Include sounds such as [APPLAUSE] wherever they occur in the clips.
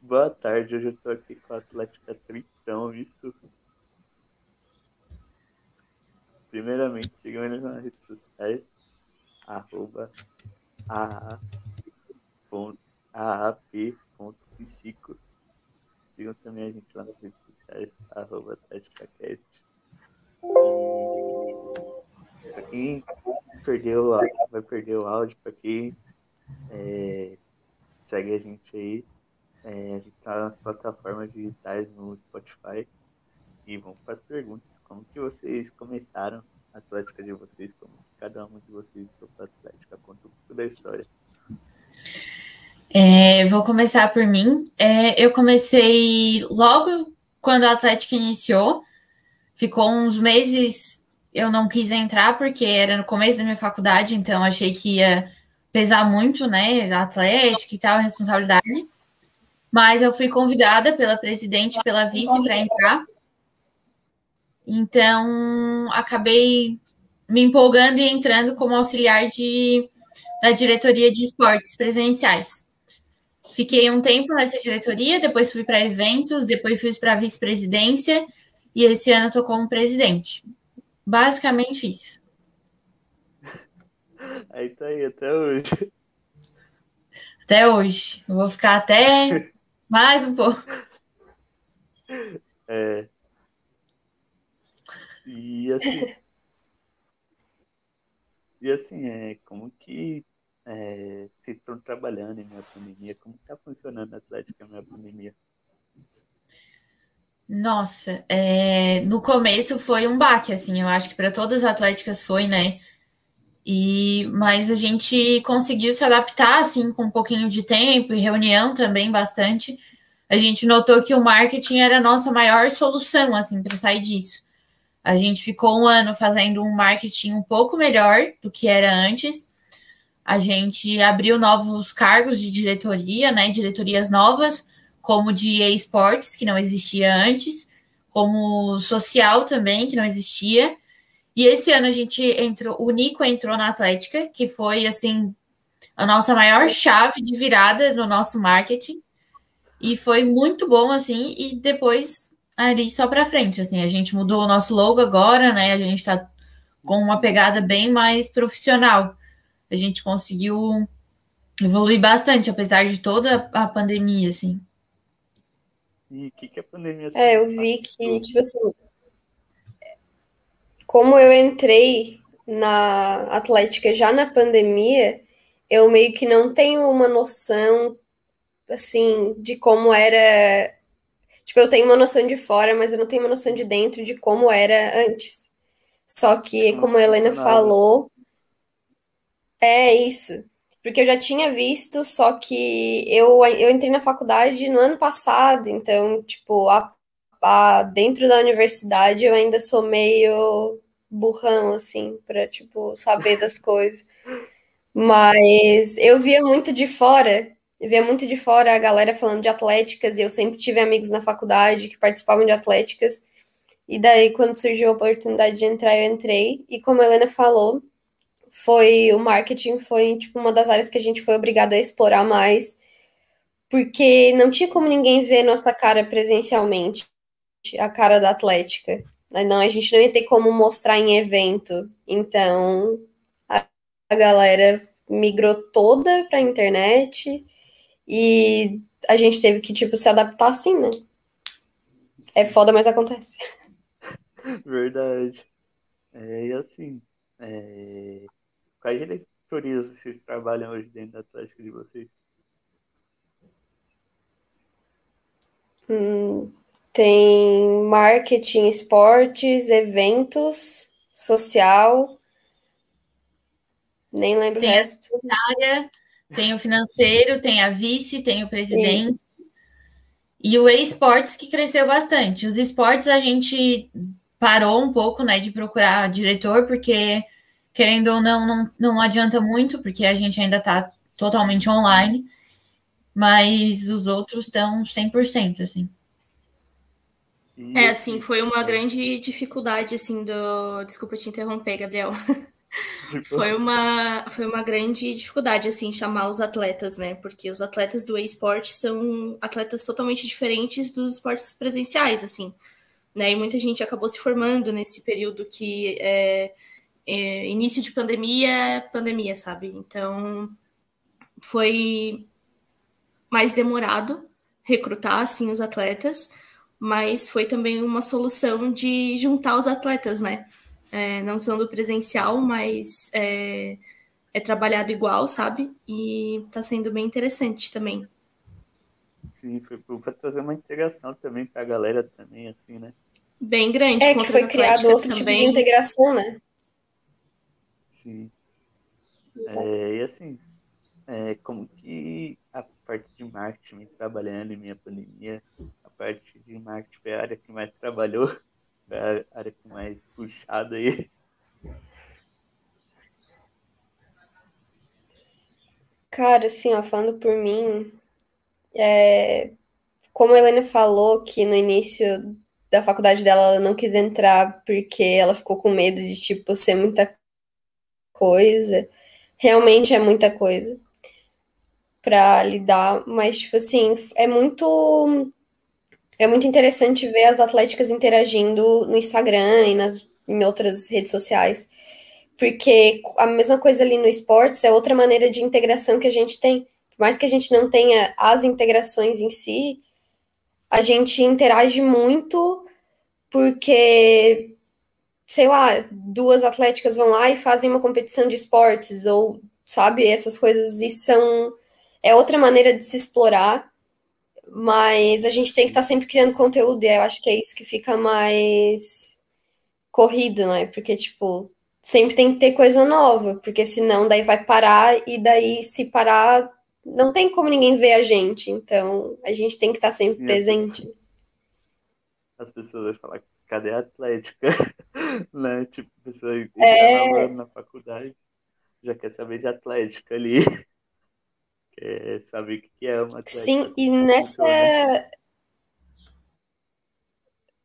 Boa tarde, hoje eu tô aqui com a Atlética Tristão, isso. Primeiramente, sigam eles nas redes sociais, arroba. Sigam também a gente lá nas redes sociais, arroba AtléticaCast. E pra quem perdeu, vai perder o áudio, pra quem é, segue a gente aí, é, a gente tá nas plataformas digitais no Spotify. E vamos para as perguntas. Como que vocês começaram a Atlética de vocês? Como cada um de vocês tocou a Atlética? Conta um pouco da história. É, vou começar por mim. É, eu comecei logo quando a Atlética iniciou. Ficou uns meses, eu não quis entrar porque era no começo da minha faculdade, então achei que ia pesar muito, né? Atlética e tal, a responsabilidade. Mas eu fui convidada pela presidente pela vice para entrar. Então, acabei me empolgando e entrando como auxiliar de, da diretoria de esportes presenciais. Fiquei um tempo nessa diretoria, depois fui para eventos, depois fui para vice-presidência e esse ano estou como presidente. Basicamente isso. Aí tá aí, até hoje. Até hoje. Eu vou ficar até mais um pouco. É. E assim. e assim, é, como que é, vocês estão trabalhando em minha pandemia? Como está funcionando a Atlética em minha pandemia? Nossa, é, no começo foi um baque, assim, eu acho que para todas as atléticas foi, né? E, mas a gente conseguiu se adaptar, assim, com um pouquinho de tempo e reunião também bastante. A gente notou que o marketing era a nossa maior solução, assim, para sair disso. A gente ficou um ano fazendo um marketing um pouco melhor do que era antes. A gente abriu novos cargos de diretoria, né? Diretorias novas, como de esportes, que não existia antes, como social também, que não existia. E esse ano a gente entrou, o Nico entrou na Atlética, que foi assim a nossa maior chave de virada no nosso marketing. E foi muito bom assim, e depois ali só para frente, assim, a gente mudou o nosso logo agora, né? A gente está com uma pegada bem mais profissional. A gente conseguiu evoluir bastante, apesar de toda a pandemia, assim. E o que, que a pandemia... É, eu vi que, tipo assim, como eu entrei na Atlética já na pandemia, eu meio que não tenho uma noção, assim, de como era Tipo, eu tenho uma noção de fora, mas eu não tenho uma noção de dentro de como era antes. Só que, como a Helena falou, é isso. Porque eu já tinha visto, só que eu, eu entrei na faculdade no ano passado, então, tipo, a, a, dentro da universidade eu ainda sou meio burrão, assim, para tipo, saber das [LAUGHS] coisas. Mas eu via muito de fora eu via muito de fora a galera falando de atléticas, e eu sempre tive amigos na faculdade que participavam de atléticas. E daí, quando surgiu a oportunidade de entrar, eu entrei. E como a Helena falou, foi o marketing foi tipo uma das áreas que a gente foi obrigado a explorar mais, porque não tinha como ninguém ver nossa cara presencialmente, a cara da Atlética. Não, a gente não ia ter como mostrar em evento. Então, a, a galera migrou toda para a internet e a gente teve que, tipo, se adaptar assim, né? É foda, mas acontece. [LAUGHS] Verdade. É, e assim, é... quais diretorias vocês trabalham hoje dentro da Atlético de vocês? Hum, tem marketing, esportes, eventos, social. Nem lembro tem o resto. Área, tem o financeiro, tem a vice, tem o presidente. Sim. E o esportes que cresceu bastante. Os esportes a gente parou um pouco, né, de procurar diretor, porque querendo ou não, não, não adianta muito, porque a gente ainda está totalmente online, mas os outros estão 100%, assim. É, assim, foi uma grande dificuldade, assim, do... Desculpa te interromper, Gabriel. [LAUGHS] Foi, uma, foi uma grande dificuldade, assim, chamar os atletas, né? Porque os atletas do esporte são atletas totalmente diferentes dos esportes presenciais, assim, né? E muita gente acabou se formando nesse período que é, é início de pandemia, pandemia, sabe? Então, foi mais demorado recrutar, assim, os atletas, mas foi também uma solução de juntar os atletas, né? é, não são do presencial, mas é, é trabalhado igual, sabe? E está sendo bem interessante também. Sim, foi para trazer uma integração também para a galera também, assim, né? Bem grande. É que foi criado outro também. tipo de integração, né? Sim. É, e assim, é, como que a parte de marketing trabalhando em minha pandemia, parte de marketing foi a área que mais trabalhou é a área mais puxada aí. Cara, assim, ó, falando por mim, é, como a Helena falou que no início da faculdade dela ela não quis entrar porque ela ficou com medo de, tipo, ser muita coisa. Realmente é muita coisa para lidar, mas, tipo assim, é muito é muito interessante ver as atléticas interagindo no Instagram e nas, em outras redes sociais. Porque a mesma coisa ali no esportes é outra maneira de integração que a gente tem. Por mais que a gente não tenha as integrações em si, a gente interage muito porque, sei lá, duas atléticas vão lá e fazem uma competição de esportes, ou, sabe, essas coisas, e são. É outra maneira de se explorar mas a gente tem que estar tá sempre criando conteúdo, e eu acho que é isso que fica mais corrido, né? Porque, tipo, sempre tem que ter coisa nova, porque senão daí vai parar, e daí se parar, não tem como ninguém ver a gente. Então, a gente tem que estar tá sempre Sim, presente. As pessoas vão falar, cadê a Atlética? [LAUGHS] né? Tipo, a pessoa é... na faculdade já quer saber de Atlética ali é, saber o que é uma Sim, e nessa.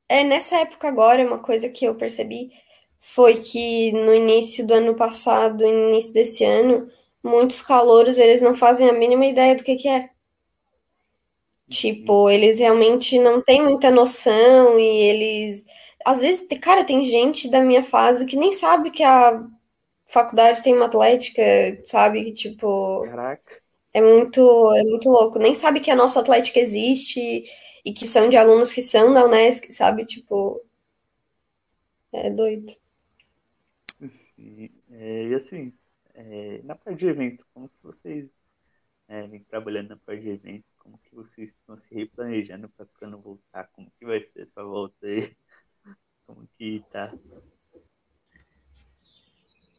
É, nessa época agora, uma coisa que eu percebi foi que no início do ano passado, no início desse ano, muitos calouros, eles não fazem a mínima ideia do que, que é. Tipo, eles realmente não têm muita noção e eles. Às vezes, cara, tem gente da minha fase que nem sabe que a faculdade tem uma atlética, sabe? Tipo. Caraca. É muito, é muito louco. Nem sabe que a nossa Atlética existe e que são de alunos que são da Unesc, sabe? Tipo, é doido. Sim. É, e assim, é, na parte de eventos, como que vocês é, vêm trabalhando na parte de eventos? Como que vocês estão se replanejando para quando voltar? Como que vai ser essa volta aí? Como que tá?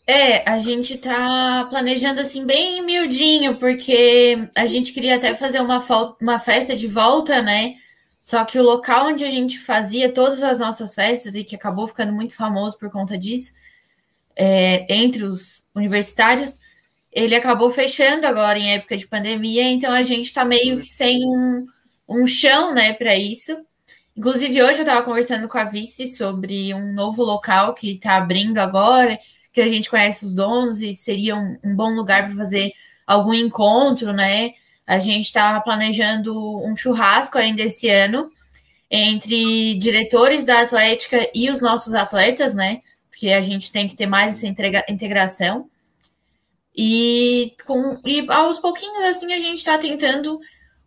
É, a gente tá planejando assim bem miudinho, porque a gente queria até fazer uma, uma festa de volta, né? Só que o local onde a gente fazia todas as nossas festas e que acabou ficando muito famoso por conta disso, é, entre os universitários, ele acabou fechando agora em época de pandemia, então a gente tá meio que sem um, um chão, né, para isso. Inclusive, hoje eu estava conversando com a Vice sobre um novo local que está abrindo agora que a gente conhece os donos e seria um, um bom lugar para fazer algum encontro, né? A gente está planejando um churrasco ainda esse ano entre diretores da Atlética e os nossos atletas, né? Porque a gente tem que ter mais essa integração. E, com, e aos pouquinhos, assim, a gente está tentando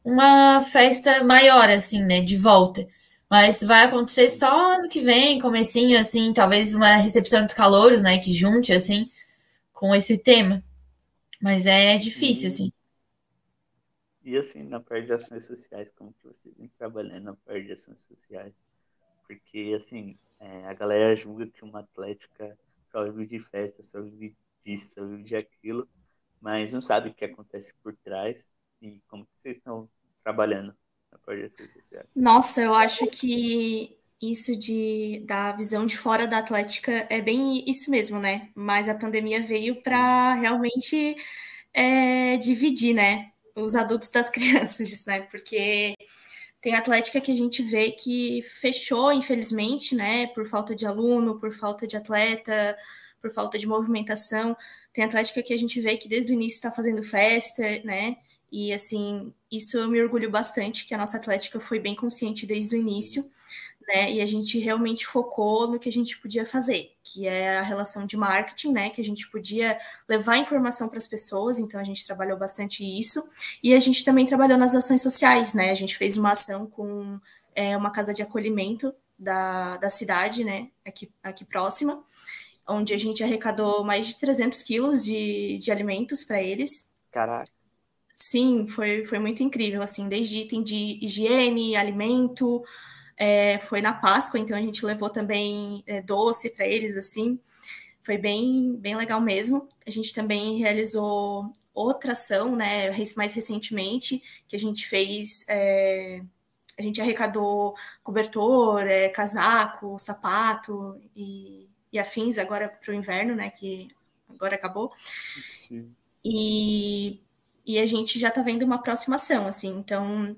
uma festa maior, assim, né? De volta. Mas vai acontecer só ano que vem, comecinho, assim, talvez uma recepção de calouros, né? Que junte, assim, com esse tema. Mas é difícil, e, assim. E assim, na parte de ações sociais, como que vocês vem trabalhando na parte de ações sociais? Porque, assim, é, a galera julga que uma atlética só vive de festa, só vive disso, só vive de aquilo, mas não sabe o que acontece por trás e como que vocês estão trabalhando nossa, eu acho que isso de da visão de fora da Atlética é bem isso mesmo, né? Mas a pandemia veio para realmente é, dividir, né? Os adultos das [LAUGHS] crianças, né? Porque tem Atlética que a gente vê que fechou, infelizmente, né? Por falta de aluno, por falta de atleta, por falta de movimentação. Tem Atlética que a gente vê que desde o início está fazendo festa, né? E assim, isso eu me orgulho bastante, que a nossa Atlética foi bem consciente desde o início né? E a gente realmente focou no que a gente podia fazer, que é a relação de marketing, né? Que a gente podia levar informação para as pessoas, então a gente trabalhou bastante isso. E a gente também trabalhou nas ações sociais, né? A gente fez uma ação com é, uma casa de acolhimento da, da cidade, né? Aqui, aqui próxima, onde a gente arrecadou mais de 300 quilos de, de alimentos para eles. Caraca. Sim, foi, foi muito incrível, assim, desde item de higiene, alimento, é, foi na Páscoa, então a gente levou também é, doce para eles, assim. Foi bem, bem legal mesmo. A gente também realizou outra ação, né, mais recentemente, que a gente fez. É, a gente arrecadou cobertor, é, casaco, sapato e, e afins agora para o inverno, né, que agora acabou. Sim. E, e a gente já está vendo uma próxima ação, assim. Então,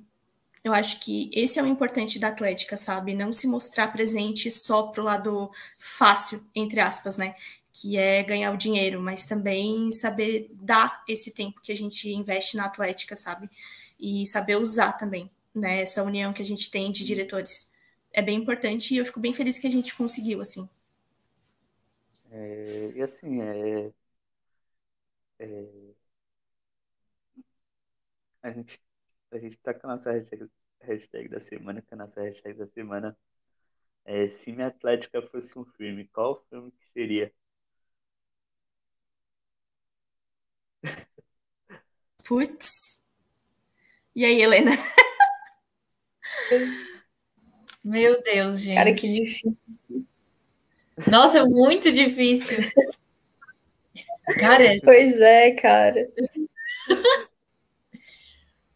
eu acho que esse é o importante da Atlética, sabe? Não se mostrar presente só pro lado fácil, entre aspas, né? Que é ganhar o dinheiro, mas também saber dar esse tempo que a gente investe na Atlética, sabe? E saber usar também, né? Essa união que a gente tem de diretores. É bem importante e eu fico bem feliz que a gente conseguiu, assim. É, e assim, é, é, a gente a gente tá com a nossa hashtag, hashtag da semana, que a nossa hashtag da semana é se minha Atlética fosse um filme, qual filme que seria? Putz. E aí, Helena? Meu Deus, gente. Cara, que difícil. Nossa, é muito difícil. [LAUGHS] Cara, pois é, cara. [LAUGHS]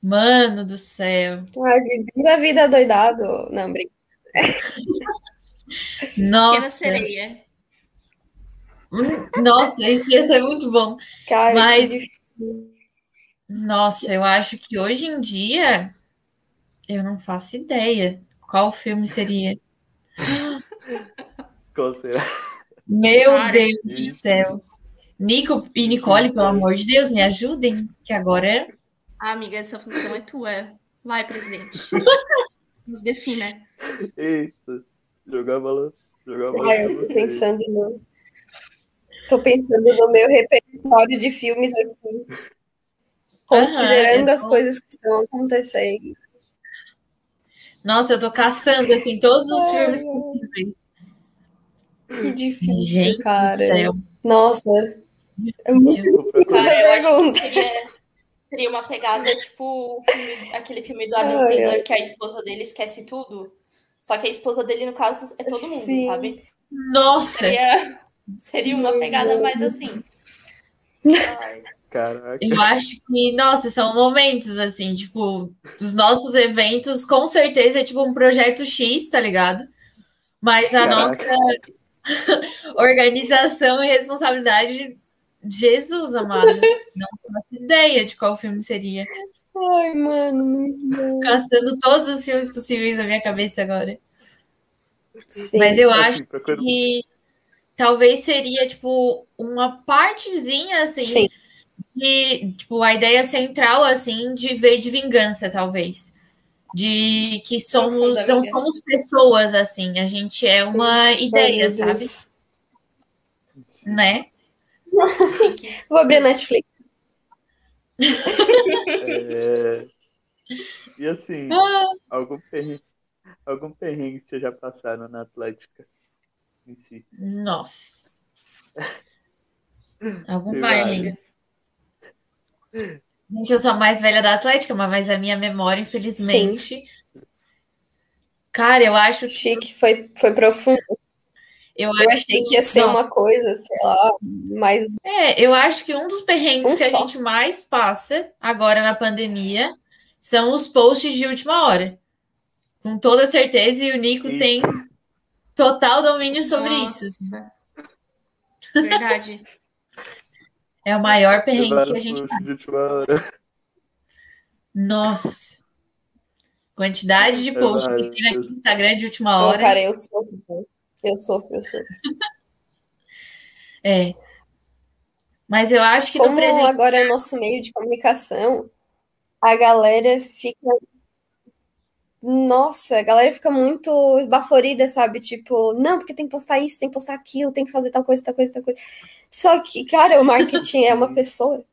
Mano do céu. Ai, a vida doidado. Não, brinca. [LAUGHS] Nossa. Pequena sereia. Hum, nossa, isso ia ser muito bom. Cara, Mas, nossa, eu acho que hoje em dia eu não faço ideia qual filme seria. [LAUGHS] Qual será? Meu Cara, Deus do céu. Nico e Nicole, pelo amor de Deus, me ajudem, que agora é ah, amiga, essa função é tua. Vai, presidente. [LAUGHS] Nos defina. Eita, jogar bola. Jogar bola. Ah, eu tô pensando no. Tô pensando no meu repertório de filmes aqui. Considerando uhum, as coisas que estão acontecendo. Nossa, eu tô caçando assim todos os Ai, filmes possíveis. Que difícil, Gente cara. Nossa. É muito difícil essa pergunta. Seria uma pegada tipo aquele filme do Adam Sandler que a esposa dele esquece tudo. Só que a esposa dele, no caso, é todo mundo, Sim. sabe? Nossa! Seria, seria uma pegada mais assim. [LAUGHS] Caraca. Eu acho que, nossa, são momentos assim, tipo, os nossos eventos, com certeza é tipo um projeto X, tá ligado? Mas a Caraca. nossa [LAUGHS] organização e responsabilidade Jesus, amado. Não faço ideia de qual filme seria. Ai, mano. Caçando todos os filmes possíveis na minha cabeça agora. Sim. Mas eu acho que talvez seria, tipo, uma partezinha, assim, Sim. de, tipo, a ideia central, assim, de ver de vingança, talvez. De que somos, não somos pessoas, assim, a gente é uma ideia, sabe? Né? [LAUGHS] Vou abrir a Netflix. É... E assim, [LAUGHS] ah. algum, perrengue, algum perrengue que vocês já passaram na Atlética em si? Nossa. [LAUGHS] Algum perrengue. Gente, eu sou a mais velha da Atlética, mas a minha memória, infelizmente. Sim. Cara, eu acho que. Chique, foi, foi profundo. Eu, eu achei que ia ser não. uma coisa, sei lá, mais. É, eu acho que um dos perrengues um que só. a gente mais passa agora na pandemia são os posts de última hora. Com toda certeza, e o Nico e... tem total domínio sobre Nossa. isso. Verdade. É o maior perrengue que a gente faz. Nossa. Quantidade de posts que tem no Instagram de última hora. cara, eu sou. Eu sofro, eu sofro. É. Mas eu acho que Como no presente. agora é o nosso meio de comunicação, a galera fica. Nossa, a galera fica muito baforida, sabe? Tipo, não, porque tem que postar isso, tem que postar aquilo, tem que fazer tal coisa, tal coisa, tal coisa. Só que, cara, o marketing é uma [LAUGHS] pessoa.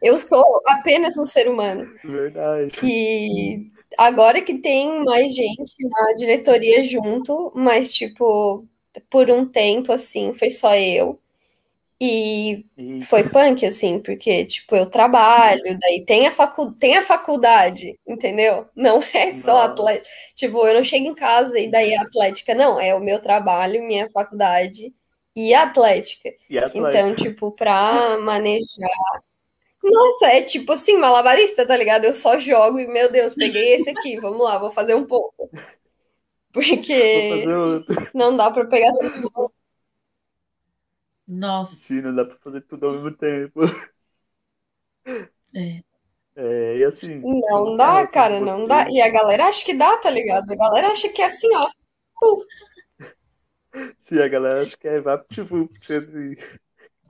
Eu sou apenas um ser humano. Verdade. E agora que tem mais gente na diretoria junto, mas, tipo, por um tempo, assim, foi só eu. E foi punk, assim, porque, tipo, eu trabalho, daí tem a, facu tem a faculdade, entendeu? Não é só atlética. Tipo, eu não chego em casa e daí é atlética, não. É o meu trabalho, minha faculdade e a atlética. e Atlético. Então, tipo, pra manejar. Nossa, é tipo assim, malabarista, tá ligado? Eu só jogo e, meu Deus, peguei esse aqui, vamos lá, vou fazer um pouco. Vou Porque não dá pra pegar tudo. Nossa. Sim, não dá pra fazer tudo ao mesmo tempo. É. É, e assim. Não dá, cara, não dá. E a galera acha que dá, tá ligado? A galera acha que é assim, ó. Sim, a galera acha que é VaptVupt, assim,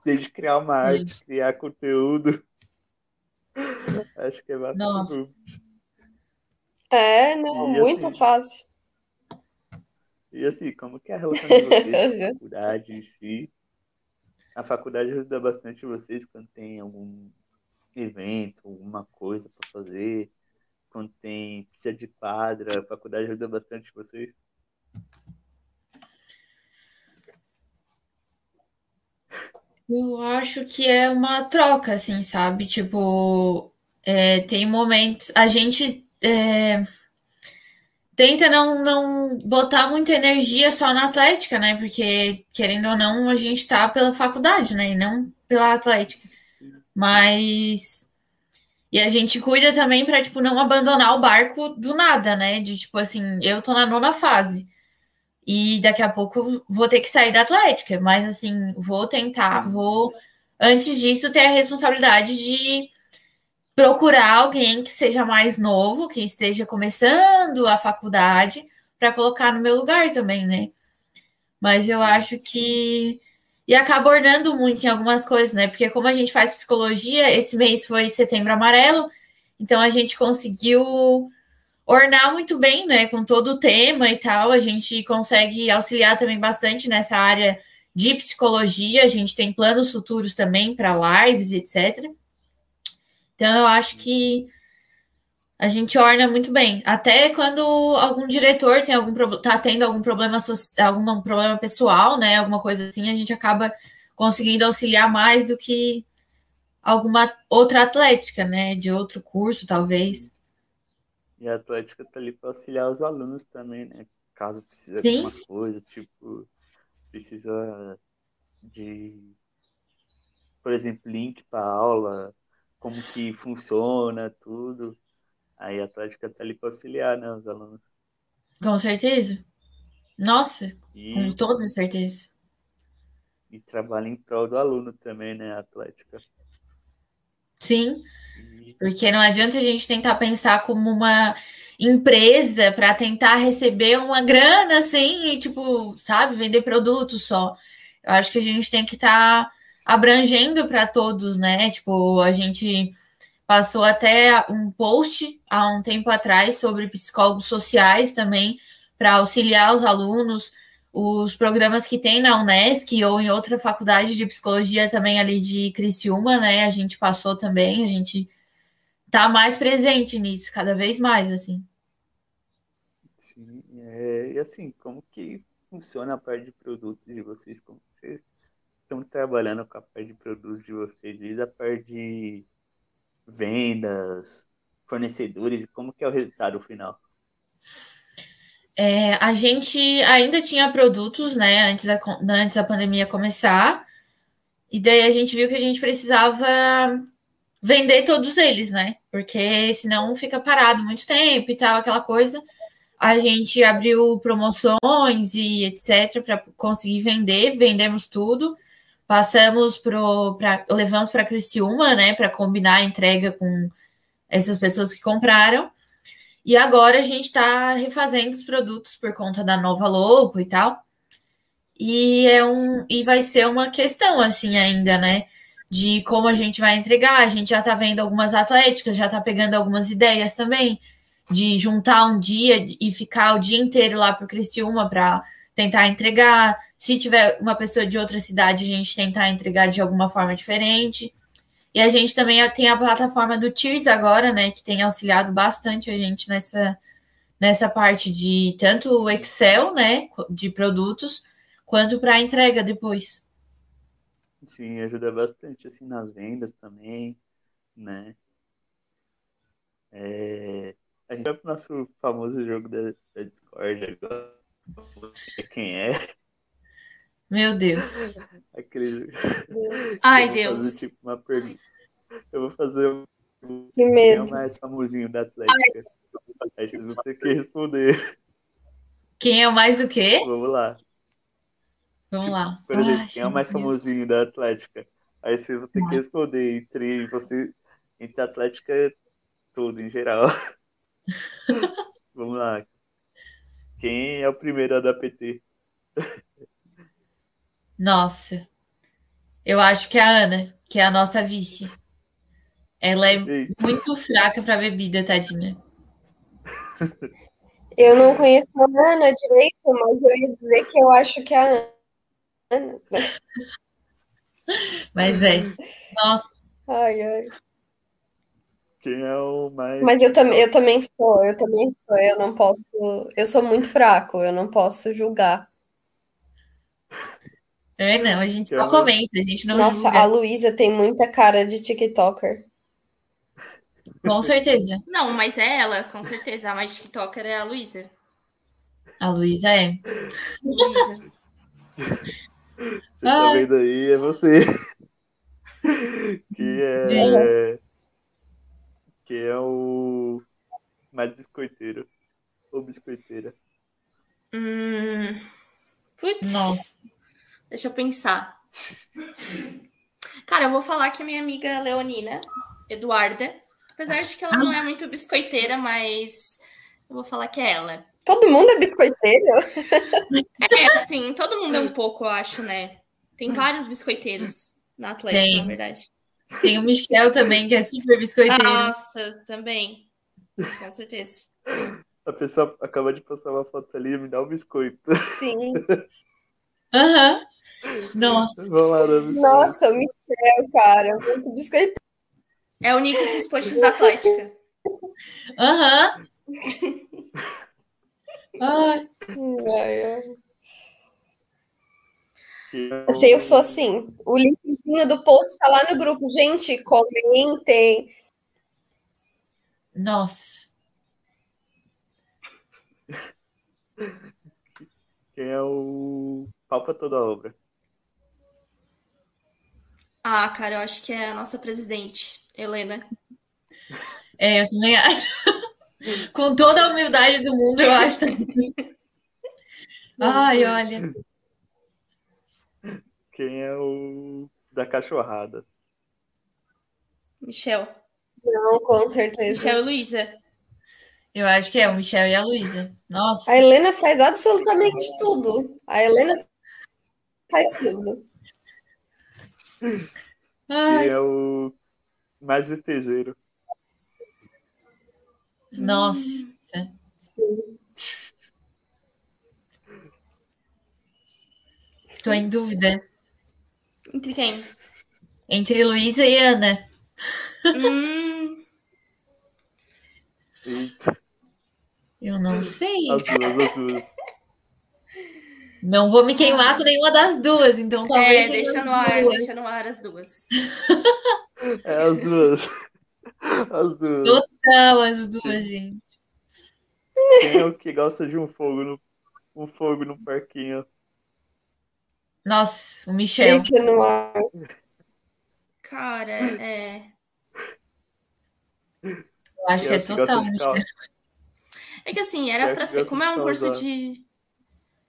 desde criar uma arte, criar conteúdo. [LAUGHS] Acho que é Nossa. VaptVupt. É, não, E muito assim, fácil. E assim, como que é a relação de vocês com a [LAUGHS] faculdade em si? A faculdade ajuda bastante vocês quando tem algum evento, alguma coisa para fazer, quando tem precisa de quadra, a faculdade ajuda bastante vocês. Eu acho que é uma troca, assim, sabe? Tipo, é, tem momentos. A gente é, tenta não, não botar muita energia só na atlética, né? Porque, querendo ou não, a gente tá pela faculdade, né? E não pela atlética. Mas. E a gente cuida também pra, tipo, não abandonar o barco do nada, né? De tipo assim, eu tô na nona fase. E daqui a pouco vou ter que sair da Atlética, mas assim, vou tentar, vou antes disso ter a responsabilidade de procurar alguém que seja mais novo, que esteja começando a faculdade, para colocar no meu lugar também, né? Mas eu acho que e acaba ornando muito em algumas coisas, né? Porque como a gente faz psicologia, esse mês foi setembro amarelo, então a gente conseguiu ornar muito bem, né, com todo o tema e tal. A gente consegue auxiliar também bastante nessa área de psicologia. A gente tem planos futuros também para lives, etc. Então eu acho que a gente orna muito bem. Até quando algum diretor tem algum tá tendo algum problema algum problema pessoal, né, alguma coisa assim, a gente acaba conseguindo auxiliar mais do que alguma outra atlética, né, de outro curso, talvez. E a Atlética tá ali para auxiliar os alunos também, né? Caso precise de alguma coisa, tipo, precisa de, por exemplo, link para aula, como que funciona, tudo. Aí a Atlética tá ali para auxiliar, né, os alunos. Com certeza. Nossa, com E, toda certeza. e trabalha em prol do aluno também, né, a Atlética. Sim, porque não adianta a gente tentar pensar como uma empresa para tentar receber uma grana assim, e, tipo, sabe, vender produtos só. Eu acho que a gente tem que estar abrangendo para todos, né? Tipo, a gente passou até um post há um tempo atrás sobre psicólogos sociais também para auxiliar os alunos, os programas que tem na Unesc ou em outra faculdade de psicologia também ali de Criciúma, né? A gente passou também, a gente tá mais presente nisso, cada vez mais, assim. sim, é, e assim, como que funciona a parte de produtos de vocês? Como vocês estão trabalhando com a parte de produtos de vocês? Desde a parte de vendas, fornecedores, como que é o resultado final? É, a gente ainda tinha produtos, né, antes da, antes da pandemia começar, e daí a gente viu que a gente precisava vender todos eles, né? Porque senão fica parado muito tempo e tal, aquela coisa. A gente abriu promoções e etc para conseguir vender, vendemos tudo. Passamos pro pra, levamos para Criciúma, né, para combinar a entrega com essas pessoas que compraram. E agora a gente está refazendo os produtos por conta da nova logo e tal. E é um e vai ser uma questão assim ainda, né? De como a gente vai entregar. A gente já tá vendo algumas atléticas, já tá pegando algumas ideias também de juntar um dia e ficar o dia inteiro lá pro Criciúma para tentar entregar. Se tiver uma pessoa de outra cidade, a gente tentar entregar de alguma forma diferente. E a gente também tem a plataforma do Tears agora, né, que tem auxiliado bastante a gente nessa, nessa parte de tanto o Excel, né, de produtos, quanto para a entrega depois. Sim, ajuda bastante assim nas vendas também, né? É... A gente vai pro nosso famoso jogo da, da Discord agora. Quem é? Meu Deus. Aquele... Ai, Deus. Fazer, tipo, uma pergunta. Eu vou fazer um. Que medo. Quem é o mais famosinho da Atlética? Aí vocês vão ter que responder. Quem é o mais o quê? Vamos lá. Vamos tipo, lá. Por exemplo, Ai, quem é o mais Deus. famosinho da Atlética? Aí vocês vão ter que responder entre você, entre a Atlética tudo em geral. [LAUGHS] Vamos lá. Quem é o primeiro a dar PT? Nossa. Eu acho que é a Ana, que é a nossa vice. Ela é Eita. muito fraca para bebida, tadinha. Eu não conheço a Ana direito, mas eu ia dizer que eu acho que é a Ana. [LAUGHS] Mas é. Nossa. Ai, ai. Quem é o mais. Mas eu também, eu também sou, eu também sou, eu não posso, eu sou muito fraco, eu não posso julgar. É, não, a gente Eu só não- comenta, a gente não Nossa, julga. a Luísa tem muita cara de TikToker. Com certeza. Não, mas é ela, com certeza. A mais TikToker é a Luísa. A Luísa é. Luísa. Você tá Ai. vendo aí? É você. que é. Que é o mais biscoiteiro. Ou biscoiteira. Hum... Putz. Nossa. Deixa eu pensar. Cara, eu vou falar que a minha amiga Leonina, Eduarda, apesar de que ela não é muito biscoiteira, mas eu vou falar que é ela. Todo mundo é biscoiteiro? [LAUGHS] É assim, todo mundo é um pouco, eu acho, né? Tem vários biscoiteiros na Atlética, Tem. na verdade. Tem o Michel também, que é super biscoiteiro. Nossa, também. Com certeza. A pessoa acaba de postar uma foto ali e me dá um biscoito. Sim. [LAUGHS] Aham. Nossa. Vamos lá. Nossa, o Michel, cara, muito biscoiteiro. É o Nico com os posts da Atlética. Aham. [LAUGHS] Ai, Ai, é Eu sou assim. O linkzinho do post tá lá no grupo. Gente, comentem. nossa. Quem é o pau pra toda obra? Ah, cara, eu acho que é a nossa presidente, Helena. É, eu também acho. [LAUGHS] Com toda a humildade do mundo, eu acho também. Ai, olha. Quem é o da cachorrada? Michel. Não, com certeza. Michel e Luísa. Eu acho que é o Michel e a Luísa. Nossa. A Helena faz absolutamente tudo. A Helena faz tudo. Ai, Quem é o mais vestejeiro? nossa. Sim. Tô em dúvida Entre quem? entre Luísa e Ana. hum, Eita, Eu não sei. as duas, as duas. Não vou me queimar com nenhuma das duas, então é, talvez. seja deixa no ar, duas. deixa no ar as duas. É as duas. As duas. Total, as duas, gente. Quem é o que gosta de um fogo no, um fogo no parquinho? Nossa, o Michel. Deixa no ar. Cara, é. Eu acho que é que total, Michel. É que assim, era pra que ser. Como é um curso de.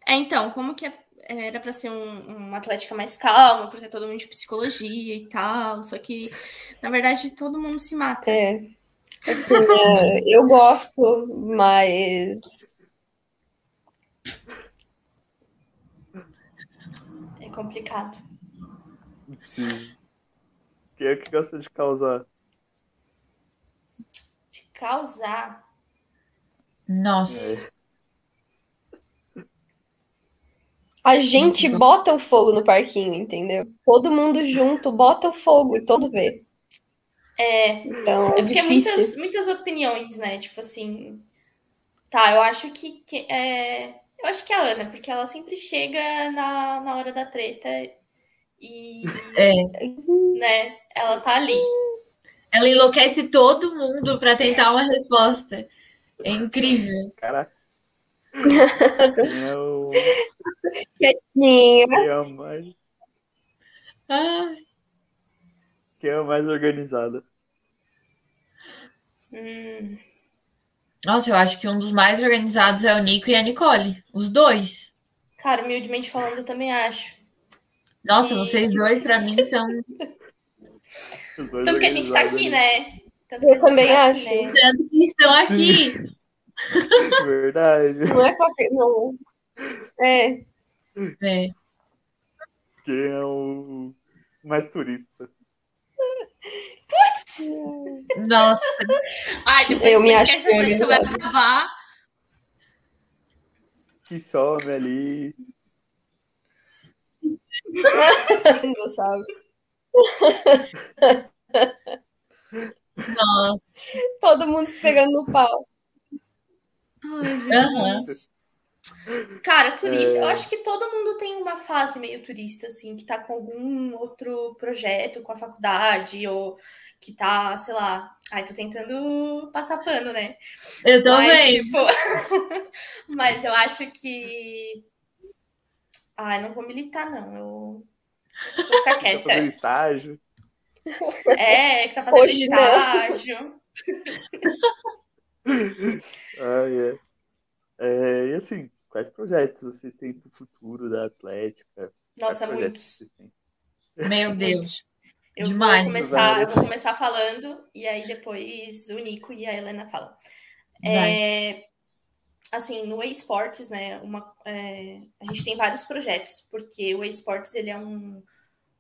É, então, como que é- era pra ser um, uma atlética mais calma, porque é todo mundo de psicologia e tal. Só que, na verdade, todo mundo se mata. É. Assim, é, eu gosto, mas complicado. Sim. Quem é que gosta de causar? De causar. Nossa. É. A gente bota o fogo no parquinho, entendeu? Todo mundo junto bota o fogo e todo vê. É, Então, é É porque difícil. muitas, muitas opiniões, né? Tipo assim. Tá, eu acho que, que é. Eu acho que é a Ana, porque ela sempre chega na, na hora da treta e. É. Né? Ela tá ali. Ela enlouquece todo mundo para tentar uma resposta. É incrível. Caraca. Quem é o. Quietinha. Quem é o mais, Ah, quem é mais organizado? Hum, nossa, eu acho que um dos mais organizados é o Nico e a Nicole. Os dois. cara, humildemente falando, eu também acho. Nossa, Isso. vocês dois, para mim, são. Tanto que a gente tá aqui, né? Tanto Eu também tá acho. aqui, né? Tanto que estão aqui. [LAUGHS] Verdade. Não é qualquer. Não. É. É. Quem é o mais turista? Nossa, Ai, depois Eu o me acho Atlético vai acabar. Que some ali. [LAUGHS] Não sabe. nossa. Todo mundo se pegando no pau. Ai. Jesus. Cara, turista, É. eu acho que todo mundo tem uma fase meio turista, assim, que tá com algum outro projeto com a faculdade, ou que tá, sei lá. Ai, tô tentando passar pano, né? Eu tô Mas, tipo, [LAUGHS] mas eu acho que. Ai, não vou militar, não. Eu vou ficar Tá quieta. fazendo estágio. É, que tá fazendo Hoje não. estágio. [LAUGHS] [LAUGHS] Ah, é. É, E assim, quais projetos vocês têm pro futuro da Atlética? Nossa, Quais projetos muitos. Meu Deus. [LAUGHS] Eu Demais. vou começar, eu vou começar falando e aí depois o Nico e a Helena falam. É, assim, no eSports, né, uma, é, a gente tem vários projetos, porque o eSports ele é um,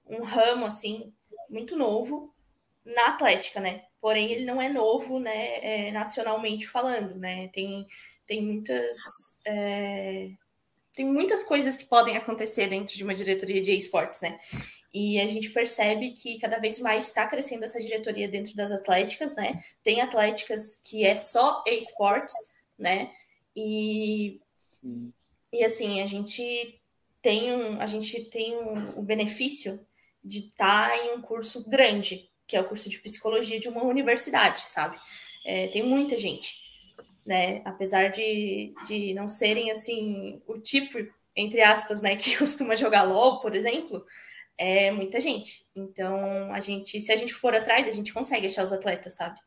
um ramo assim muito novo na Atlética, né? Porém, ele não é novo, né, é, nacionalmente falando, né? Tem, tem muitas é, tem muitas coisas que podem acontecer dentro de uma diretoria de esportes, né? E a gente percebe que cada vez mais está crescendo essa diretoria dentro das atléticas, né? Tem atléticas que é só esportes, né? E, Sim. e assim, a gente tem um, a gente tem um, o benefício de estar em um curso grande, que é o curso de psicologia de uma universidade, sabe? É, tem muita gente, né? Apesar de, de não serem assim o tipo, entre aspas, né, [LAUGHS] que costuma jogar LOL, por exemplo, é muita gente. Então, a gente, se a gente for atrás, a gente consegue achar os atletas, sabe?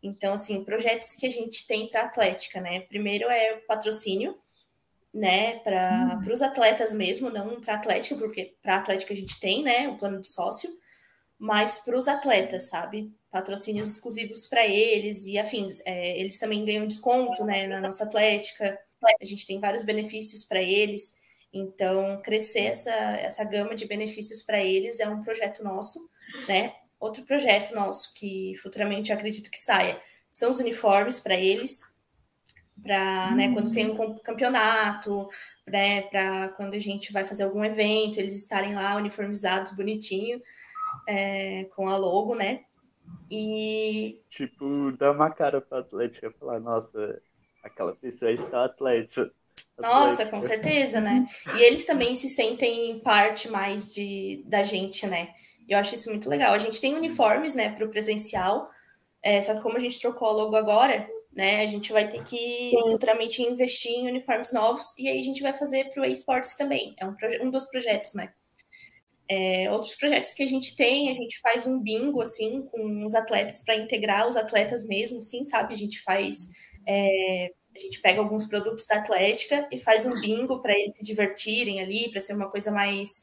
Então, assim, projetos que a gente tem para Atlética, né? Primeiro é o patrocínio, né, para os atletas mesmo, não para Atlética, porque para Atlética a gente tem, né, o plano de sócio, mas para os atletas, sabe? Patrocínios exclusivos para eles e afins. É, eles também ganham desconto, né, na nossa Atlética. A gente tem vários benefícios para eles. Então, crescer essa, essa gama de benefícios para eles é um projeto nosso, né? Outro projeto nosso que futuramente eu acredito que saia são os uniformes para eles, para né, quando tem um campeonato, né, para quando a gente vai fazer algum evento, eles estarem lá uniformizados, bonitinho, é, com a logo, né? E Tipo, dar uma cara pra Atlética e falar, nossa, aquela pessoa está atleta. Nossa, com certeza, né? E eles também se sentem parte mais de, da gente, né? E eu acho isso muito legal. A gente tem uniformes, né, para o presencial, é, só que como a gente trocou a logo agora, né, a gente vai ter que futuramente investir em uniformes novos e aí a gente vai fazer para o eSports também. É um, um dos projetos, né? É, outros projetos que a gente tem, a gente faz um bingo, assim, com os atletas para integrar os atletas mesmo, assim, sabe? A gente faz. é, a gente pega alguns produtos da Atlética e faz um bingo para eles se divertirem ali, para ser uma coisa mais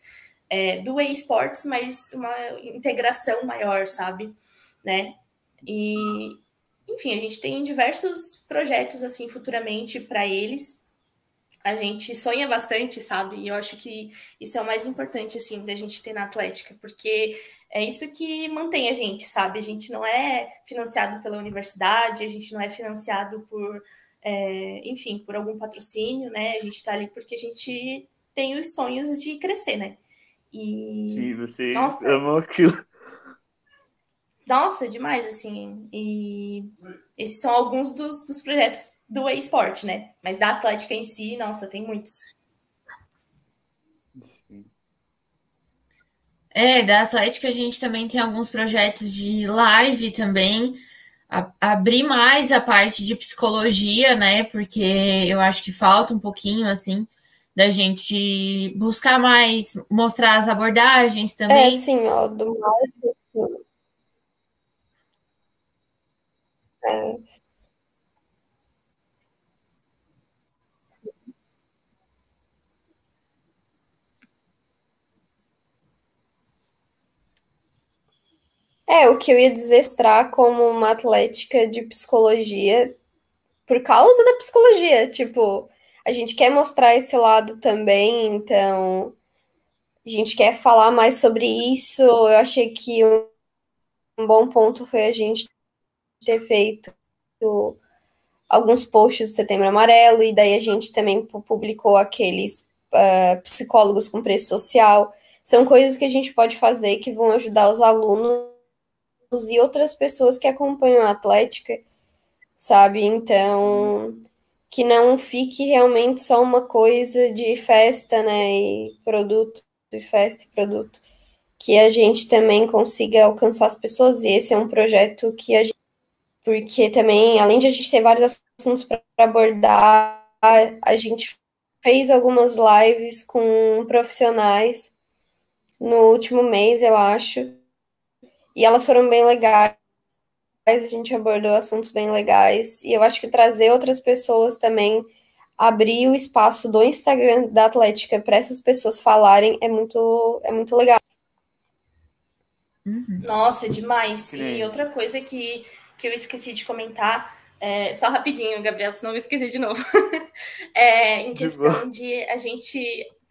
é, do eSports, mas uma integração maior, sabe? Né? E, enfim, a gente tem diversos projetos assim futuramente para eles. A gente sonha bastante, sabe? E eu acho que isso é o mais importante, assim, da gente ter na Atlética, porque é isso que mantém a gente, sabe? A gente não é financiado pela universidade, a gente não é financiado por, é, enfim, por algum patrocínio, né? A gente está ali porque a gente tem os sonhos de crescer, né? E... Sim, você Nossa. ama aquilo. Nossa, demais, assim. E esses são alguns dos, dos projetos do eSport, né? Mas da Atlética em si, nossa, tem muitos. Sim. É, da Atlética a gente também tem alguns projetos de live também. A, abrir mais a parte de psicologia, né? Porque eu acho que falta um pouquinho, assim, da gente buscar mais, mostrar as abordagens também. É, sim, ó, do live. É. É, o que eu ia desestrar como uma atlética de psicologia por causa da psicologia. Tipo, a gente quer mostrar esse lado também, então a gente quer falar mais sobre isso. Eu achei que um, um bom ponto foi a gente ter feito alguns posts do Setembro Amarelo, e daí a gente também publicou aqueles uh, psicólogos com preço social. São coisas que a gente pode fazer que vão ajudar os alunos e outras pessoas que acompanham a Atlética, sabe? Então, que não fique realmente só uma coisa de festa, né? E produto, de festa e produto. Que a gente também consiga alcançar as pessoas, e esse é um projeto que a gente. Porque também, além de a gente ter vários assuntos para abordar, a gente fez algumas lives com profissionais no último mês, eu acho e elas foram bem legais, a gente abordou assuntos bem legais. E eu acho que trazer outras pessoas também, abrir o espaço do Instagram da Atlética para essas pessoas falarem é muito, é muito legal. Uhum. Nossa, demais. E outra coisa que, que eu esqueci de comentar, é, só rapidinho, Gabriel, senão eu esqueci de novo. [LAUGHS] é, em questão de, a gente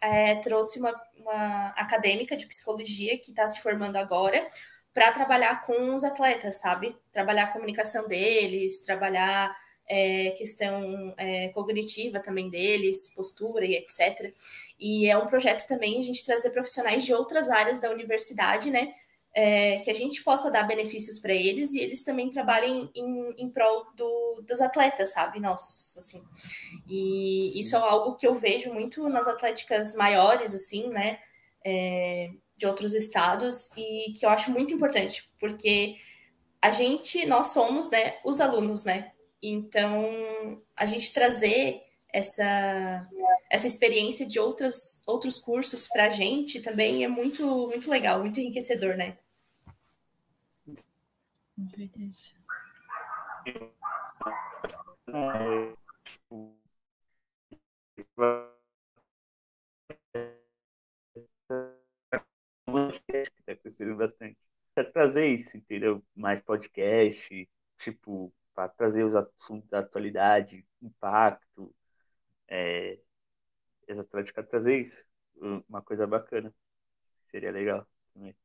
é, trouxe uma, uma acadêmica de psicologia que está se formando agora para trabalhar com os atletas, sabe? Trabalhar a comunicação deles, trabalhar é, questão é, cognitiva também deles, postura e etc. E é um projeto também a gente trazer profissionais de outras áreas da universidade, né? É, que a gente possa dar benefícios para eles e eles também trabalhem em, em prol do, dos atletas, sabe? Nossos, assim. E isso é algo que eu vejo muito nas atléticas maiores, assim, né? É, de outros estados e que eu acho muito importante, porque a gente, nós somos, né, os alunos, né? Então, a gente trazer essa, essa experiência de outras, outros cursos para a gente também é muito, muito legal, muito enriquecedor, né? Que tá crescendo bastante. Pra trazer isso, entendeu? Mais podcast, tipo, para trazer os assuntos da atualidade, impacto, é, exatamente para trazer isso. Uma coisa bacana. Seria legal também.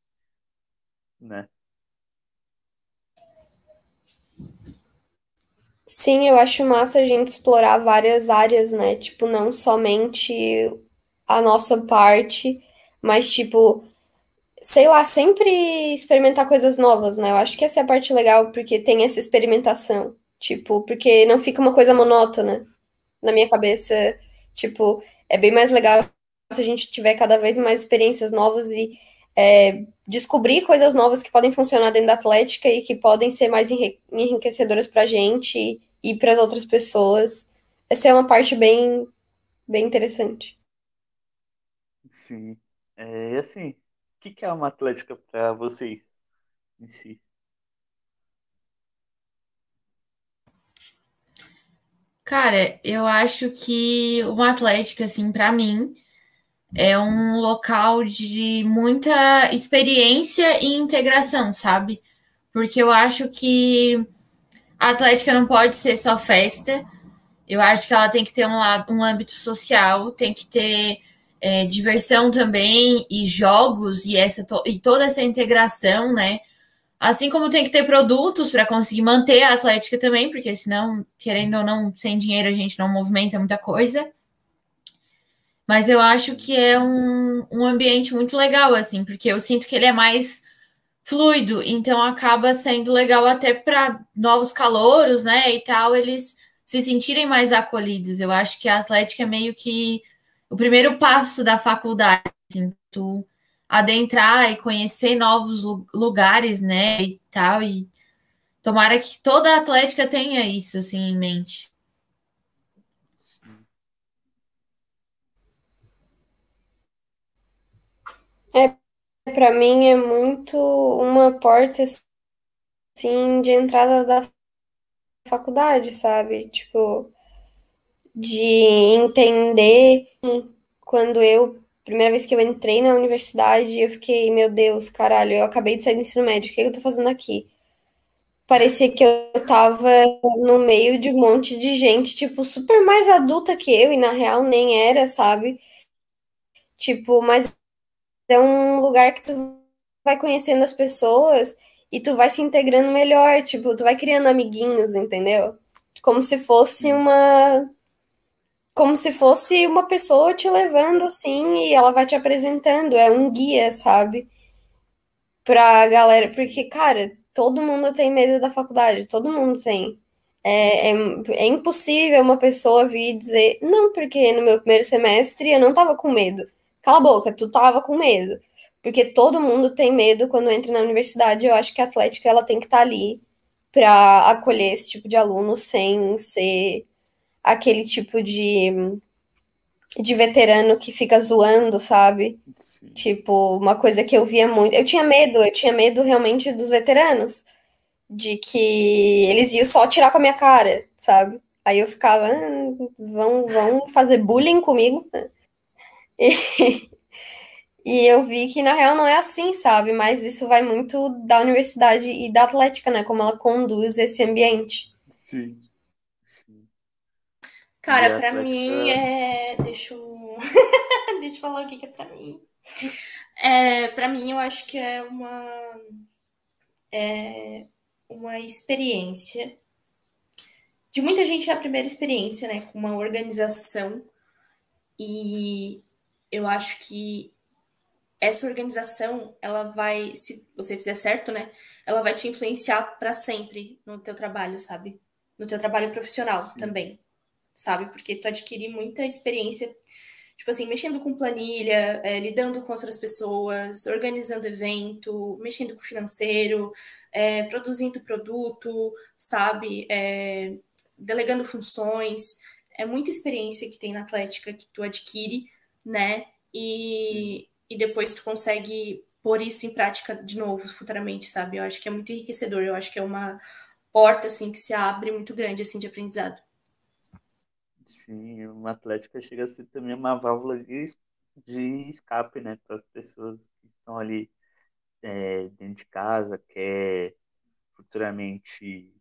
Né? Sim, eu acho massa a gente explorar várias áreas, né? Tipo, não somente a nossa parte, mas tipo, sei lá, sempre experimentar coisas novas, né? Eu acho que essa é a parte legal, porque tem essa experimentação. Tipo, porque não fica uma coisa monótona. Na minha cabeça, tipo, é bem mais legal se a gente tiver cada vez mais experiências novas e é, descobrir coisas novas que podem funcionar dentro da Atlética e que podem ser mais enriquecedoras pra gente e para as outras pessoas. Essa é uma parte bem, bem interessante. Sim. É assim, que, que é uma Atlética para vocês em si? Cara, eu acho que uma Atlética, assim, para mim, é um local de muita experiência e integração, sabe? Porque eu acho que a Atlética não pode ser só festa. Eu acho que ela tem que ter um, um âmbito social, tem que ter é, diversão também, e jogos, e, essa, e toda essa integração, né? Assim como tem que ter produtos para conseguir manter a Atlética também, porque senão, querendo ou não, sem dinheiro a gente não movimenta muita coisa. Mas eu acho que é um, um ambiente muito legal, assim, porque eu sinto que ele é mais fluido, então acaba sendo legal até para novos calouros, né, e tal, eles se sentirem mais acolhidos. Eu acho que a Atlética é meio que o primeiro passo da faculdade, assim, tu adentrar e conhecer novos lugares, né, e tal, e tomara que toda Atlética tenha isso, assim, em mente. É, para mim é muito uma porta assim de entrada da faculdade, sabe? Tipo, de entender quando eu primeira vez que eu entrei na universidade, eu fiquei, meu Deus, caralho, eu acabei de sair do ensino médio, o que eu tô fazendo aqui? Parecia que eu tava no meio de um monte de gente, tipo, super mais adulta que eu, e na real nem era, sabe? Tipo, mas é um lugar que tu vai conhecendo as pessoas e tu vai se integrando melhor, tipo, tu vai criando amiguinhos, entendeu? Como se fosse uma como se fosse uma pessoa te levando assim e ela vai te apresentando, é um guia, sabe? Pra galera, porque cara, todo mundo tem medo da faculdade, todo mundo tem. É, é, é impossível uma pessoa vir dizer, não, porque no meu primeiro semestre eu não tava com medo. Cala a boca, tu tava com medo. Porque todo mundo tem medo quando entra na universidade. Eu acho que a Atlética ela tem que estar tá ali para acolher esse tipo de aluno sem ser aquele tipo de de veterano que fica zoando, sabe? Sim. Tipo, uma coisa que eu via muito. Eu tinha medo, eu tinha medo realmente dos veteranos. De que eles iam só tirar com a minha cara, sabe? Aí eu ficava, ah, vão, vão fazer bullying comigo. E, [LAUGHS] e eu vi que na real não é assim, sabe? Mas isso vai muito da universidade e da atlética, né? Como ela conduz esse ambiente. Sim. Sim. Cara, para mim é. Deixa eu. [LAUGHS] Deixa eu falar o que, é pra mim. É, para mim, eu acho que é uma. É uma experiência. De muita gente é a primeira experiência, né? Com uma organização. E eu acho que essa organização, ela vai, se você fizer certo, né? Ela vai te influenciar para sempre no teu trabalho, sabe? No teu trabalho profissional Sim. também, sabe? Porque tu adquire muita experiência, tipo assim, mexendo com planilha, é, lidando com outras pessoas, organizando evento, mexendo com financeiro, é, produzindo produto, sabe? É, delegando funções. É muita experiência que tem na Atlética que tu adquire né? E, e depois tu consegue pôr isso em prática de novo futuramente, sabe? Eu acho que é muito enriquecedor, eu acho que é uma porta assim que se abre muito grande assim de aprendizado. Sim, uma atlética chega a ser também uma válvula de, de escape, né, para as pessoas que estão ali é, dentro de casa, quer futuramente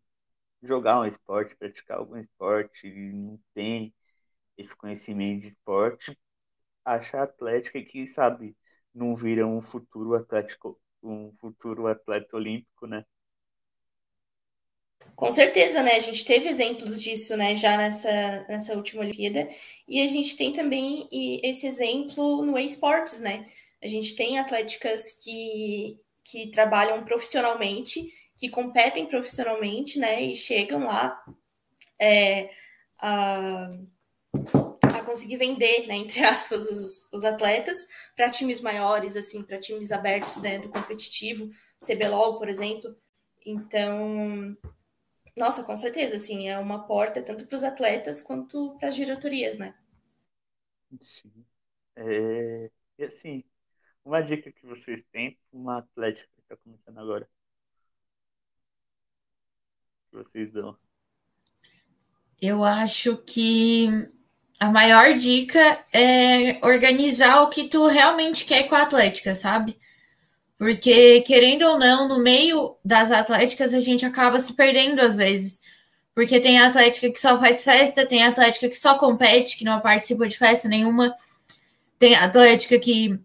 jogar um esporte, praticar algum esporte, e não tem esse conhecimento de esporte, acha atlética que, sabe, não vira um futuro atlético, um futuro atleta olímpico, né? Com certeza, né? A gente teve exemplos disso, né, já nessa, nessa última Olimpíada. E a gente tem também esse exemplo no esportes, né? A gente tem atléticas que, que trabalham profissionalmente, que competem profissionalmente, né? E chegam lá é, a conseguir vender, né, entre [LAUGHS] aspas, os, os atletas para times maiores, assim, para times abertos, né, do competitivo, CBLOL, por exemplo. Então, nossa, com certeza, assim, é uma porta tanto para os atletas quanto para as diretorias, né? Sim. É, e assim, uma dica que vocês têm para uma atlética que está começando agora? Que vocês dão? Eu acho que a maior dica é organizar o que tu realmente quer com a Atlética, sabe? Porque, querendo ou não, no meio das Atléticas a gente acaba se perdendo às vezes. Porque tem atlética que só faz festa, tem atlética que só compete, que não participa de festa nenhuma. Tem atlética que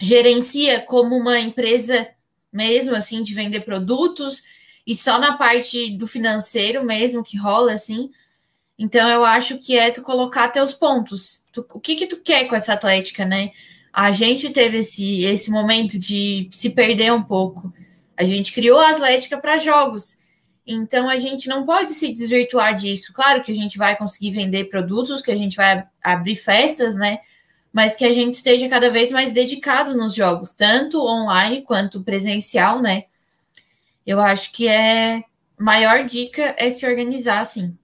gerencia como uma empresa mesmo, assim, de vender produtos, e só na parte do financeiro mesmo que rola, assim. Então, eu acho que é tu colocar teus pontos. Tu, o que que tu quer com essa atlética, né? A gente teve esse, esse momento de se perder um pouco. A gente criou a atlética para jogos. Então, a gente não pode se desvirtuar disso. Claro que a gente vai conseguir vender produtos, que a gente vai abrir festas, né? Mas que a gente esteja cada vez mais dedicado nos jogos, tanto online quanto presencial, né? Eu acho que é maior dica é se organizar assim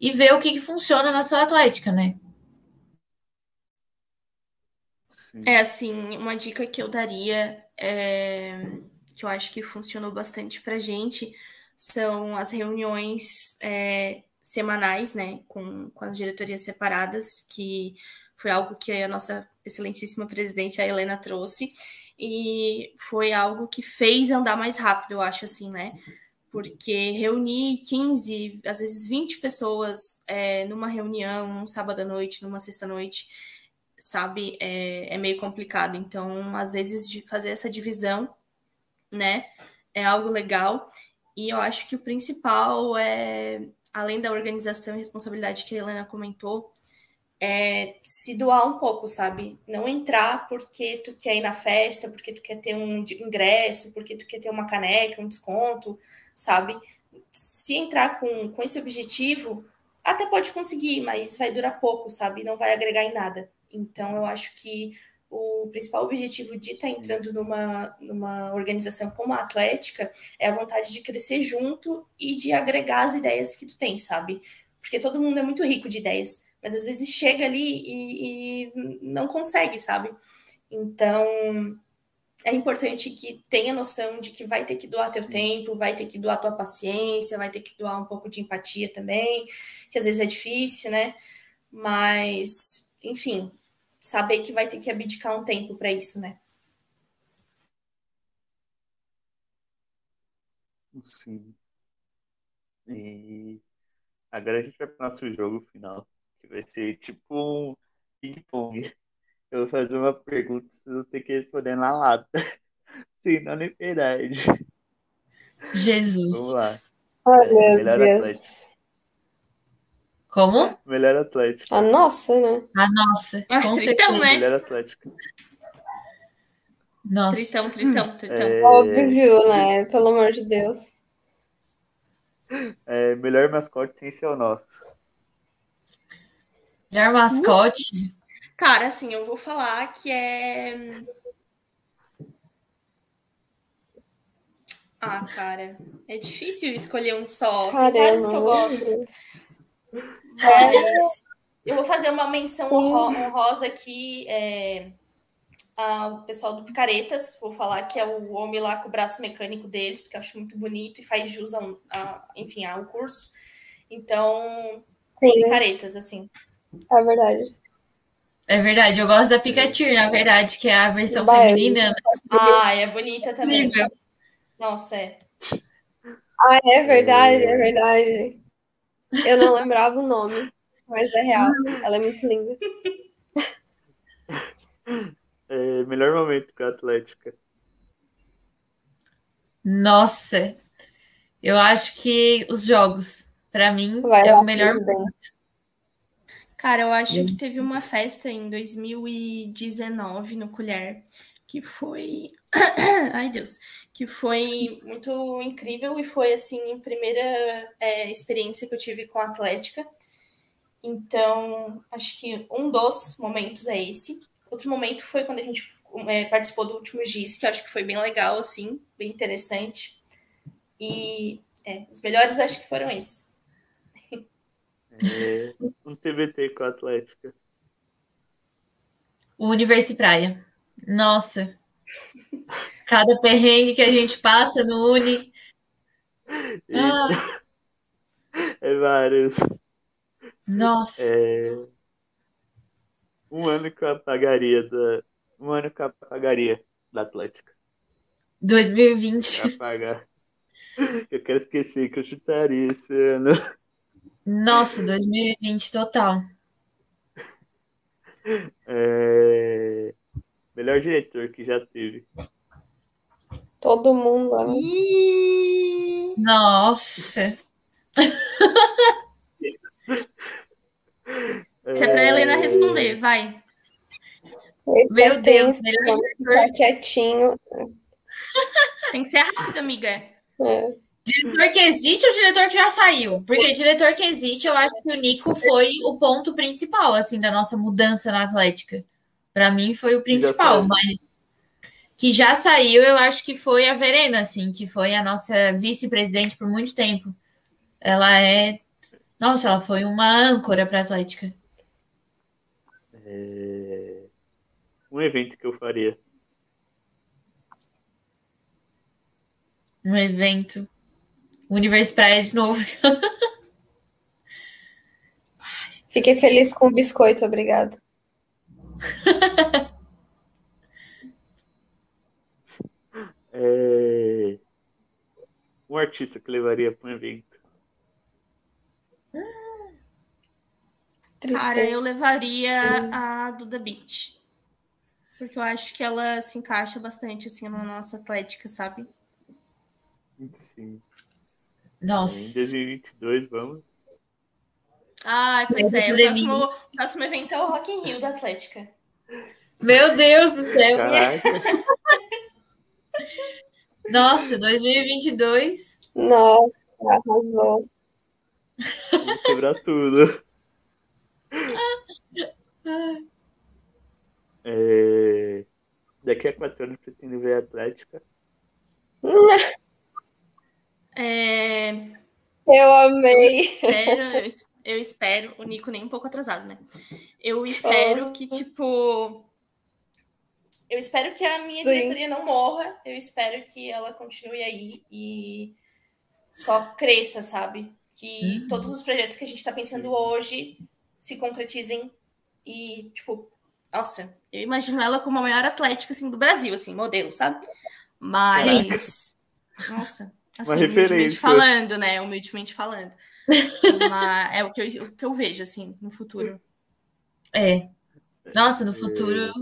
e ver o que, que funciona na sua atlética, né? É assim, uma dica que eu daria é, que eu acho que funcionou bastante pra gente são as reuniões é, semanais, né, com, com as diretorias separadas, que foi algo que a nossa excelentíssima presidente, a Helena, trouxe, e foi algo que fez andar mais rápido, eu acho assim, né? Porque reunir 15, às vezes 20 pessoas é, numa reunião, num sábado à noite, numa sexta-noite, sabe, é, é meio complicado. Então, às vezes, de fazer essa divisão, né, é algo legal. E eu acho que o principal é, além da organização e responsabilidade que a Helena comentou, é se doar um pouco, sabe? Não entrar porque tu quer ir na festa, porque tu quer ter um ingresso, porque tu quer ter uma caneca, um desconto, sabe? Se entrar com, com esse objetivo, até pode conseguir, mas vai durar pouco, sabe? Não vai agregar em nada. Então, eu acho que o principal objetivo de estar tá entrando numa, numa organização como a Atlética é a vontade de crescer junto e de agregar as ideias que tu tem, sabe? Porque todo mundo é muito rico de ideias, mas às vezes chega ali e, e não consegue, sabe? Então, é importante que tenha noção de que vai ter que doar teu tempo, vai ter que doar tua paciência, vai ter que doar um pouco de empatia também, que às vezes é difícil, né? Mas, enfim, saber que vai ter que abdicar um tempo para isso, né? Sim. E agora a gente vai para o nosso jogo final, vai ser tipo um ping-pong. Eu vou fazer uma pergunta, vocês vão ter que responder na lata. [LAUGHS] Sim, na liberdade. Jesus. Vamos lá. Meu Melhor Deus. Atlético. Como? Melhor Atlético. A nossa, né? A nossa, Ah, com tritão, né? Melhor Atlético. Nossa. Tritão, tritão, tritão. É, Óbvio, né? Pelo amor de Deus. é, melhor mascote sem ser o nosso. Melhor mascote. Cara, assim, eu vou falar que é. Ah, cara, é difícil escolher um só. Cara, Tem eu vários que eu gosto. Mas eu vou fazer uma menção honro- honrosa aqui é, ao pessoal do Picaretas. Vou falar que é o homem lá com o braço mecânico deles, porque eu acho muito bonito e faz jus a, um- a- enfim, ao curso. Então, Sim, Picaretas, assim. É verdade. É verdade, eu gosto da Pikachu, na verdade, que é a versão Vai, feminina. né? Ah, é bonita também. Incrível. Nossa, é. Ah, é verdade, é verdade. Eu não lembrava o nome, mas é real. Ela é muito linda. [LAUGHS] É, melhor momento com a Atlética. Nossa, eu acho que os jogos, para mim, Vai é lá, o melhor. presidente. Cara, eu acho que teve uma festa em 2019 no Colher que foi. [COUGHS] Ai, Deus. Que foi muito incrível e foi, assim, a primeira é, experiência que eu tive com a Atlética. Então, acho que um dos momentos é esse. Outro momento foi quando a gente é, participou do último GIS, que acho que foi bem legal, assim, bem interessante. E é, os melhores acho que foram esses. É, um TBT com a Atlética. O Universo e Praia. Nossa. Cada perrengue que a gente passa no Uni. Ah, É vários. nossa. É, um ano que eu apagaria da. Um ano que eu apagaria da Atlética. 2020. Apagar. Eu quero esquecer que eu chutaria esse ano. Nossa, 2020 total. [LAUGHS] É... Melhor diretor que já teve. Todo mundo, né? Ih, Nossa. [LAUGHS] Isso é pra Helena responder, vai. Esse Meu é Deus, tenso, melhor diretor. ficar quietinho. [LAUGHS] Tem que ser rápido, amiga. É. Diretor que existe ou diretor que já saiu? Porque diretor que existe, eu acho que o Nico foi o ponto principal, assim, da nossa mudança na Atlética. Para mim foi o principal, mas que já saiu, eu acho que foi a Verena, assim, que foi a nossa vice-presidente por muito tempo. Ela é. Nossa, ela foi uma âncora para a Atlética. É... Um evento que eu faria. Um evento. Universo Praia de novo. [LAUGHS] Fiquei feliz com o biscoito, obrigado. [LAUGHS] É... Um artista que levaria para um evento. Tristeza. Cara, eu levaria a Duda Beat. Porque eu acho que ela se encaixa bastante, assim, na nossa atlética, sabe? Sim. Em Nossa. 2022, vamos. Ah, pois é. O de próximo, o próximo evento é o Rock in Rio da Atlética. Meu Deus do céu. [LAUGHS] Nossa, 2022. Nossa, arrasou. quebrar tudo. [LAUGHS] É... Daqui a quatro anos pretendo ver a Atlética. [LAUGHS] É, Eu amei. espero, eu, es- eu espero, o Nico nem um pouco atrasado, né? Eu espero que, tipo. Eu espero que a minha Sim. diretoria não morra. Eu espero que ela continue aí e só cresça, sabe? Que Uhum. todos os projetos que a gente tá pensando hoje se concretizem e, tipo, nossa, eu imagino ela como a maior atlética assim, do Brasil, assim, modelo, sabe? Mas. Nossa, assim, humildemente referência. falando, né? Humildemente falando. Uma- é o que, eu, o que eu vejo, assim, no futuro. É. Nossa, no futuro,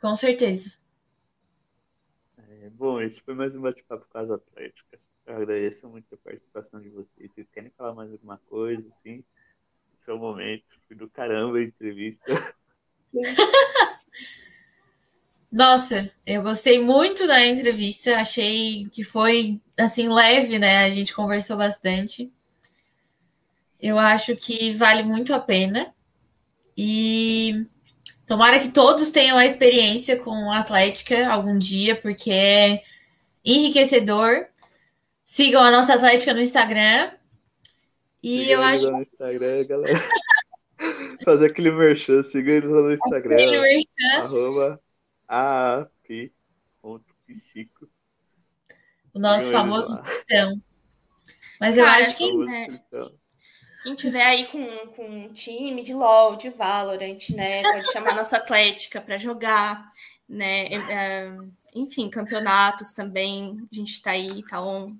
com certeza. É, bom, esse foi mais um bate-papo com as Atlética. Eu agradeço muito a participação de vocês. Vocês querem falar mais alguma coisa, assim? Esse é o momento. Foi do caramba a entrevista. [LAUGHS] Nossa, eu gostei muito da entrevista. Achei que foi assim leve, né? A gente conversou bastante. Eu acho que vale muito a pena. E tomara que todos tenham a experiência com a Atlética algum dia, porque é enriquecedor. Sigam a nossa Atlética no Instagram. E Siga eu acho no Instagram, galera. [LAUGHS] Fazer aquele merchan, siga eles lá no Instagram. que merchan, arroba aap.psico. o nosso eles famoso titã. Mas eu Cara, acho que Famoso É. titã. Quem tiver aí com, com um time de LoL, de Valorant, né? Pode chamar nossa Atlética para jogar, né? é, é, enfim, campeonatos também. A gente está aí, tá on.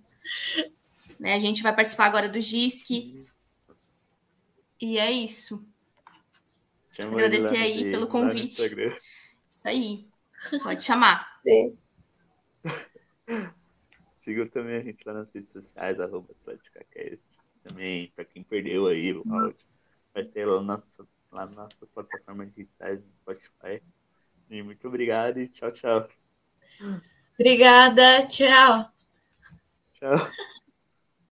Né? A gente vai participar agora do GISC. E é isso. Chama Agradecer aí pelo convite. Isso aí. [LAUGHS] Pode chamar. Sim. [LAUGHS] Sigam também a gente lá nas redes sociais, arroba AtléticaCast. Também, para quem perdeu aí o áudio, vai ser lá, no nosso, lá na nossa plataforma digitais do Spotify. E muito obrigado e tchau, tchau. Obrigada, tchau. Tchau.